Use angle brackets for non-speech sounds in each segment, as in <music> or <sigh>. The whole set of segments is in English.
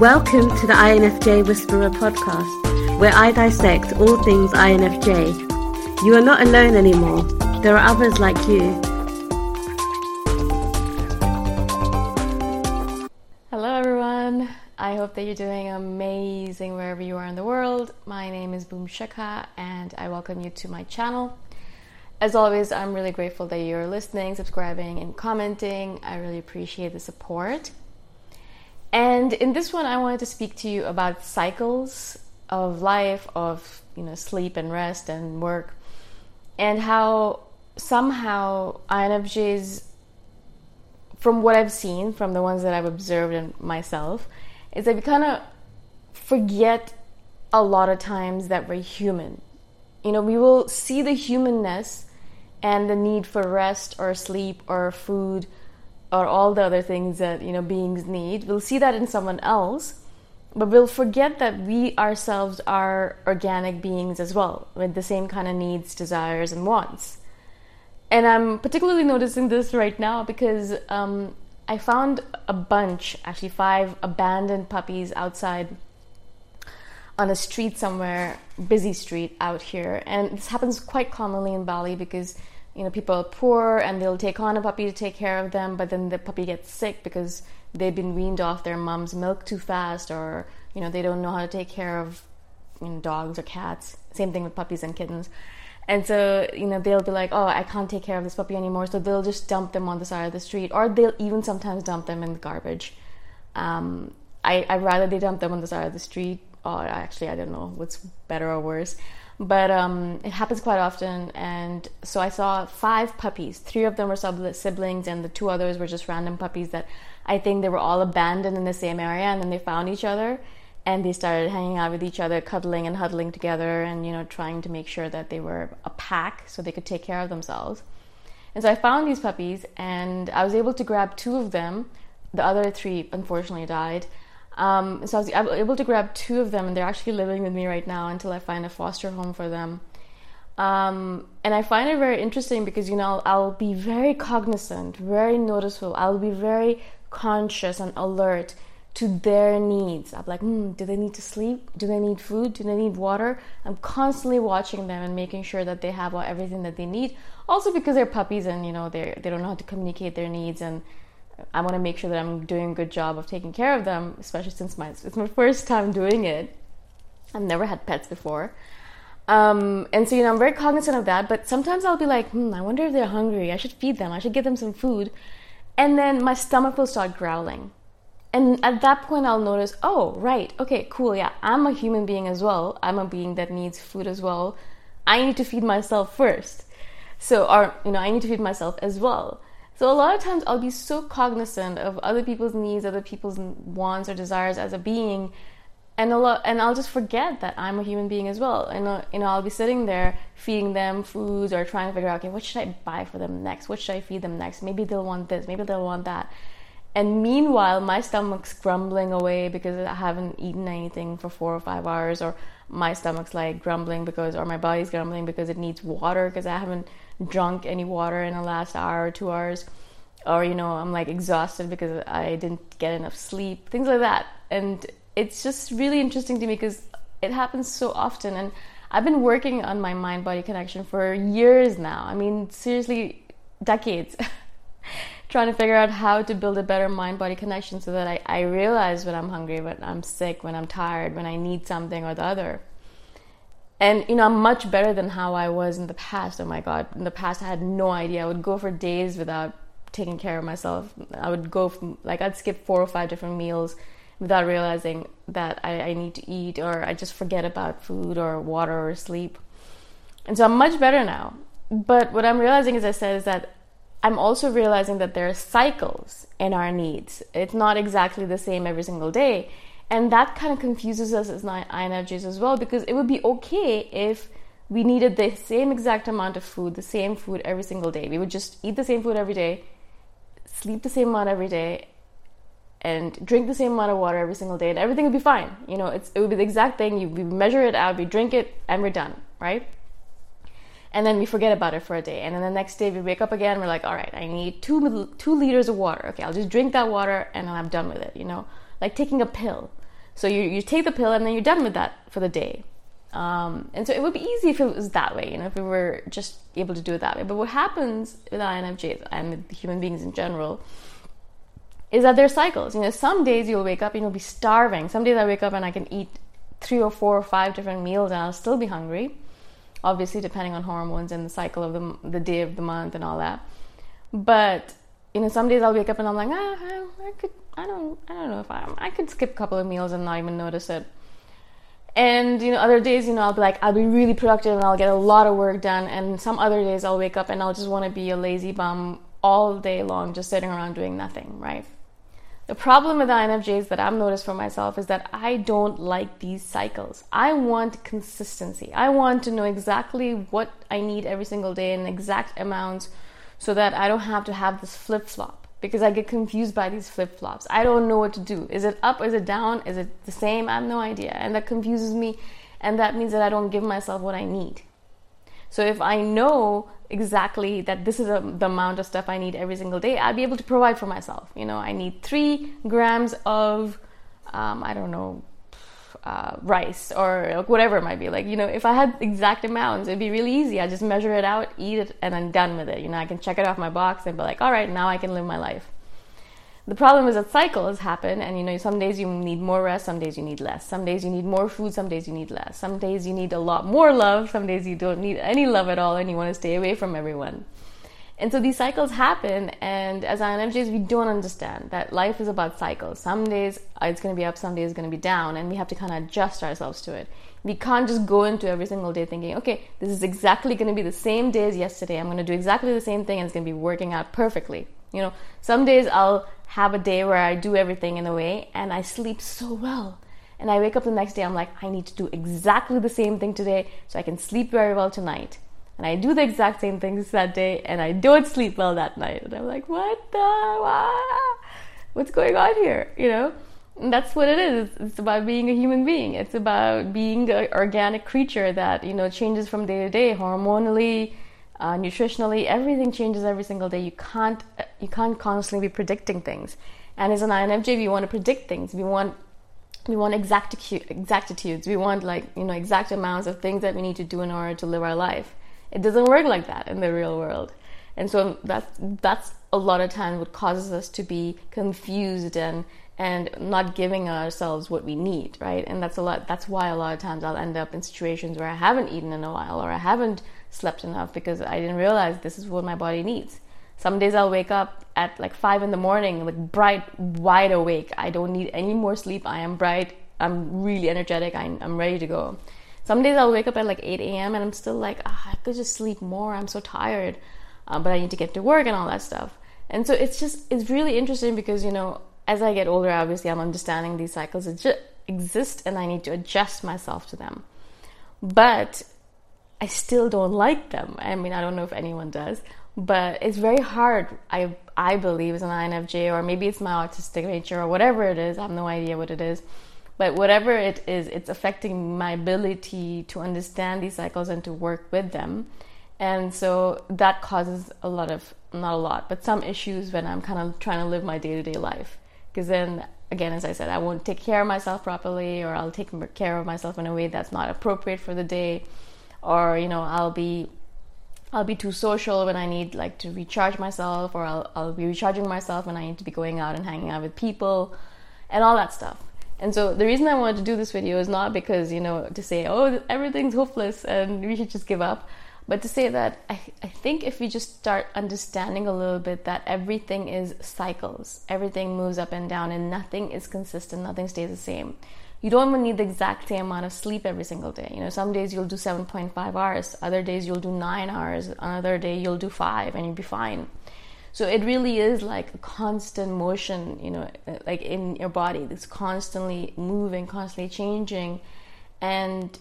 Welcome to the INFJ Whisperer podcast, where I dissect all things INFJ. You are not alone anymore, there are others like you. Hello, everyone. I hope that you're doing amazing wherever you are in the world. My name is Boom Shikha, and I welcome you to my channel. As always, I'm really grateful that you're listening, subscribing, and commenting. I really appreciate the support. And in this one, I wanted to speak to you about cycles of life, of you know, sleep and rest and work, and how somehow INFJs, from what I've seen, from the ones that I've observed in myself, is that we kind of forget a lot of times that we're human. You know, we will see the humanness and the need for rest or sleep or food or all the other things that you know beings need. We'll see that in someone else but we'll forget that we ourselves are organic beings as well with the same kind of needs desires and wants. And i'm particularly noticing this right now because um, i found a bunch actually five abandoned puppies outside on a street somewhere busy street out here. And this happens quite commonly in bali because you know people are poor and they'll take on a puppy to take care of them but then the puppy gets sick because they've been weaned off their mom's milk too fast or you know they don't know how to take care of you know, dogs or cats. Same thing with puppies and kittens. And so you know they'll be like oh i can't take care of this puppy anymore. So they'll just dump them on the side of the street or they'll even sometimes dump them in the garbage. Um, I, i'd rather they dump them on the side of the street or actually i don't know what's better or worse but um, it happens quite often. And so I saw five puppies. Three of them were siblings, and the two others were just random puppies that I think they were all abandoned in the same area. And then they found each other, and they started hanging out with each other, cuddling and huddling together, and you know trying to make sure that they were a pack so they could take care of themselves. And so I found these puppies, and I was able to grab two of them. The other three unfortunately died. Um, so I was able to grab two of them, and they're actually living with me right now until I find a foster home for them. Um, and I find it very interesting because you know I'll be very cognizant, very noticeable. I'll be very conscious and alert to their needs. I'm like, hmm, do they need to sleep? Do they need food? Do they need water? I'm constantly watching them and making sure that they have everything that they need. Also because they're puppies and you know they they don't know how to communicate their needs and I want to make sure that I'm doing a good job of taking care of them, especially since my it's my first time doing it. I've never had pets before. Um, and so, you know, I'm very cognizant of that, but sometimes I'll be like, hmm, I wonder if they're hungry. I should feed them. I should give them some food. And then my stomach will start growling. And at that point, I'll notice, oh, right, okay, cool, yeah, I'm a human being as well. I'm a being that needs food as well. I need to feed myself first. So, or, you know, I need to feed myself as well. So a lot of times I'll be so cognizant of other people's needs, other people's wants or desires as a being, and a lot, and I'll just forget that I'm a human being as well. And uh, you know, I'll be sitting there feeding them foods or trying to figure out, okay, what should I buy for them next? What should I feed them next? Maybe they'll want this, maybe they'll want that. And meanwhile, my stomach's grumbling away because I haven't eaten anything for four or five hours, or my stomach's like grumbling because, or my body's grumbling because it needs water because I haven't drunk any water in the last hour or two hours. or you know i'm like exhausted because i didn't get enough sleep things like that. And it's just really interesting to me because it happens so often. And i've been working on my mind body connection for years now. I mean seriously decades. <laughs> Trying to figure out how to build a better mind body connection so that I, I realize when i'm hungry when i'm sick when i'm tired when i need something or the other and you know i'm much better than how i was in the past. Oh my god. In the past i had no idea. I would go for days without taking care of myself. I would go from, like i'd skip four or five different meals without realizing that I, I need to eat or i just forget about food or water or sleep. And so i'm much better now. But what i'm realizing as i said is that i'm also realizing that there are cycles in our needs. It's not exactly the same every single day and that kind of confuses us as INFJs as well because it would be okay if we needed the same exact amount of food, the same food every single day. We would just eat the same food every day, sleep the same amount every day, and drink the same amount of water every single day, and everything would be fine. You know, it's, it would be the exact thing. You, we measure it out, we drink it, and we're done, right? And then we forget about it for a day. And then the next day we wake up again, we're like, all right, I need two, two liters of water. Okay, I'll just drink that water and I'm done with it, you know? Like taking a pill so you, you take the pill and then you're done with that for the day. Um, and so it would be easy if it was that way, you know, if we were just able to do it that way. But what happens with INFJs and with human beings in general is that there are cycles. You know, some days you'll wake up and you'll be starving. Some days I wake up and I can eat three or four or five different meals and I'll still be hungry. Obviously, depending on hormones and the cycle of the, the day of the month and all that. But you know, some days I'll wake up and I'm like, ah, I could, I don't, I don't know if I'm I could skip a couple of meals and not even notice it. And you know, other days, you know, I'll be like, I'll be really productive and I'll get a lot of work done. And some other days, I'll wake up and I'll just want to be a lazy bum all day long, just sitting around doing nothing, right? The problem with INFJs that I've noticed for myself is that I don't like these cycles. I want consistency. I want to know exactly what I need every single day in exact amounts so that I don't have to have this flip flop because I get confused by these flip flops. I don't know what to do. Is it up? Is it down? Is it the same? I have no idea. And that confuses me. And that means that I don't give myself what I need. So if I know exactly that this is a, the amount of stuff I need every single day, I'll be able to provide for myself. You know, I need three grams of, um, I don't know, uh, rice or like, whatever it might be. Like, you know, if I had exact amounts, it'd be really easy. I just measure it out, eat it, and I'm done with it. You know, I can check it off my box and be like, all right, now I can live my life. The problem is that cycles happen, and you know, some days you need more rest, some days you need less. Some days you need more food, some days you need less. Some days you need a lot more love, some days you don't need any love at all, and you want to stay away from everyone. And so these cycles happen, and as INFJs, we don't understand that life is about cycles. Some days it's going to be up, some days it's going to be down, and we have to kind of adjust ourselves to it. We can't just go into every single day thinking, okay, this is exactly going to be the same day as yesterday. I'm going to do exactly the same thing, and it's going to be working out perfectly. You know, some days I'll have a day where I do everything in a way, and I sleep so well. And I wake up the next day, I'm like, I need to do exactly the same thing today so I can sleep very well tonight and I do the exact same things that day and I don't sleep well that night. And I'm like, what the? What? What's going on here? You know? And that's what it is. It's about being a human being. It's about being an organic creature that, you know, changes from day to day, hormonally, uh, nutritionally, everything changes every single day. You can't, you can't constantly be predicting things. And as an INFJ, we want to predict things. We want we want exactitudes. We want like you know exact amounts of things that we need to do in order to live our life. It doesn't work like that in the real world. And so that's that's a lot of times what causes us to be confused and and not giving ourselves what we need, right? And that's a lot that's why a lot of times I'll end up in situations where I haven't eaten in a while or I haven't slept enough because I didn't realize this is what my body needs. Some days I'll wake up at like five in the morning, like bright, wide awake. I don't need any more sleep. I am bright. I'm really energetic. I'm, I'm ready to go. Some days I'll wake up at like 8 a.m. and I'm still like, oh, I could just sleep more. I'm so tired, uh, but I need to get to work and all that stuff. And so it's just it's really interesting because you know as I get older, obviously I'm understanding these cycles exist and I need to adjust myself to them. But I still don't like them. I mean, I don't know if anyone does, but it's very hard. I I believe as an INFJ, or maybe it's my autistic nature, or whatever it is. I have no idea what it is but whatever it is, it's affecting my ability to understand these cycles and to work with them. And so that causes a lot of, not a lot, but some issues when I'm kind of trying to live my day to day life. Because then, again, as I said, I won't take care of myself properly, or I'll take care of myself in a way that's not appropriate for the day, or, you know, I'll be. I'll be too social when I need like to recharge myself, or I'll, I'll be recharging myself when I need to be going out and hanging out with people, and all that stuff. And so the reason I wanted to do this video is not because, you know, to say, oh, everything's hopeless and we should just give up, but to say that I, I think if we just start understanding a little bit that everything is cycles, everything moves up and down, and nothing is consistent, nothing stays the same. You don't even need the exact same amount of sleep every single day. You know, some days you'll do 7.5 hours, other days you'll do nine hours, another day you'll do five, and you'll be fine. So it really is like a constant motion, you know, uh, like in your body. It's constantly moving, constantly changing. And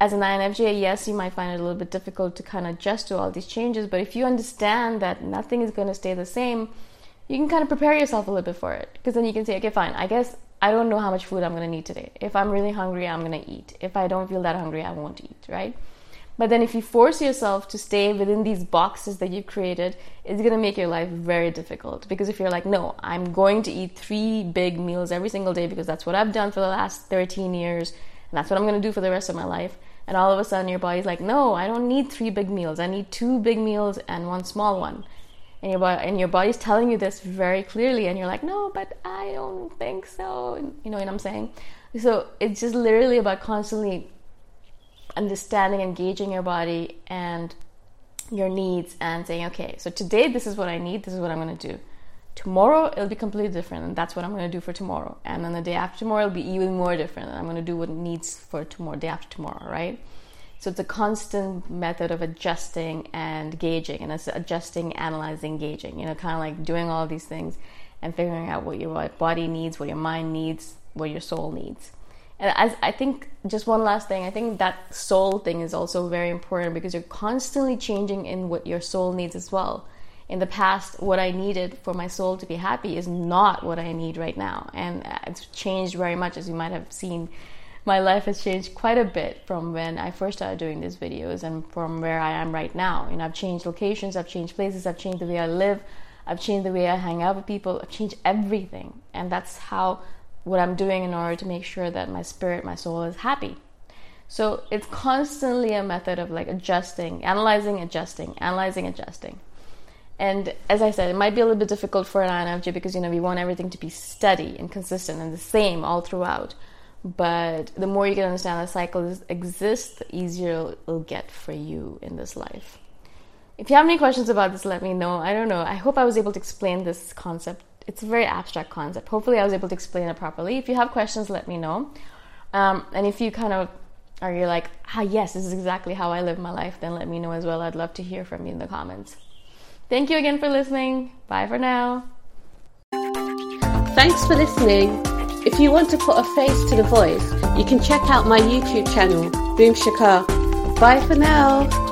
as an INFJ, yes, you might find it a little bit difficult to kind of adjust to all these changes, but if you understand that nothing is going to stay the same, you can kind of prepare yourself a little bit for it. Because then you can say, okay, fine, I guess I don't know how much food I'm going to need today. If I'm really hungry, I'm going to eat. If I don't feel that hungry, I won't eat, right? But then if you force yourself to stay within these boxes that you've created, it's going to make your life very difficult. Because if you're like, no, I'm going to eat three big meals every single day because that's what I've done for the last 13 years, and that's what I'm going to do for the rest of my life and all of a sudden your body's like no i don't need three big meals. I need two big meals and one small one. And your body and your body's telling you this very clearly and you're like no but i don't think so you know what i'm saying? So it's just literally about constantly understanding engaging your body and your needs and saying okay so today this is what i need this is what i'm going to do. Tomorrow it'll be completely different and that's what i'm going to do for tomorrow. And then the day after tomorrow it'll be even more different and i'm going to do what it needs for tomorrow day after tomorrow right? So it's a constant method of adjusting and gauging and it's adjusting analyzing gauging you know kind of like doing all these things and figuring out what your body needs what your mind needs what your soul needs and i think just one last thing i think that soul thing is also very important because you're constantly changing in what your soul needs as well in the past, what I needed for my soul to be happy is not what I need right now. And it's changed very much, as you might have seen. My life has changed quite a bit from when I first started doing these videos and from where I am right now. You know, I've changed locations, I've changed places, I've changed the way I live, I've changed the way I hang out with people, I've changed everything. And that's how what I'm doing in order to make sure that my spirit, my soul is happy. So it's constantly a method of like adjusting, analyzing, adjusting, analyzing, adjusting. And as I said, it might be a little bit difficult for an INFJ because you know we want everything to be steady and consistent and the same all throughout. But the more you can understand the cycle exists, the easier it'll get for you in this life. If you have any questions about this, let me know. I don't know. I hope I was able to explain this concept. It's a very abstract concept. Hopefully, I was able to explain it properly. If you have questions, let me know. Um, and if you kind of are you like, ah, yes, this is exactly how I live my life, then let me know as well. I'd love to hear from you in the comments. Thank you again for listening. Bye for now. Thanks for listening. If you want to put a face to the voice, you can check out my YouTube channel, Boom Shikha. Bye for now.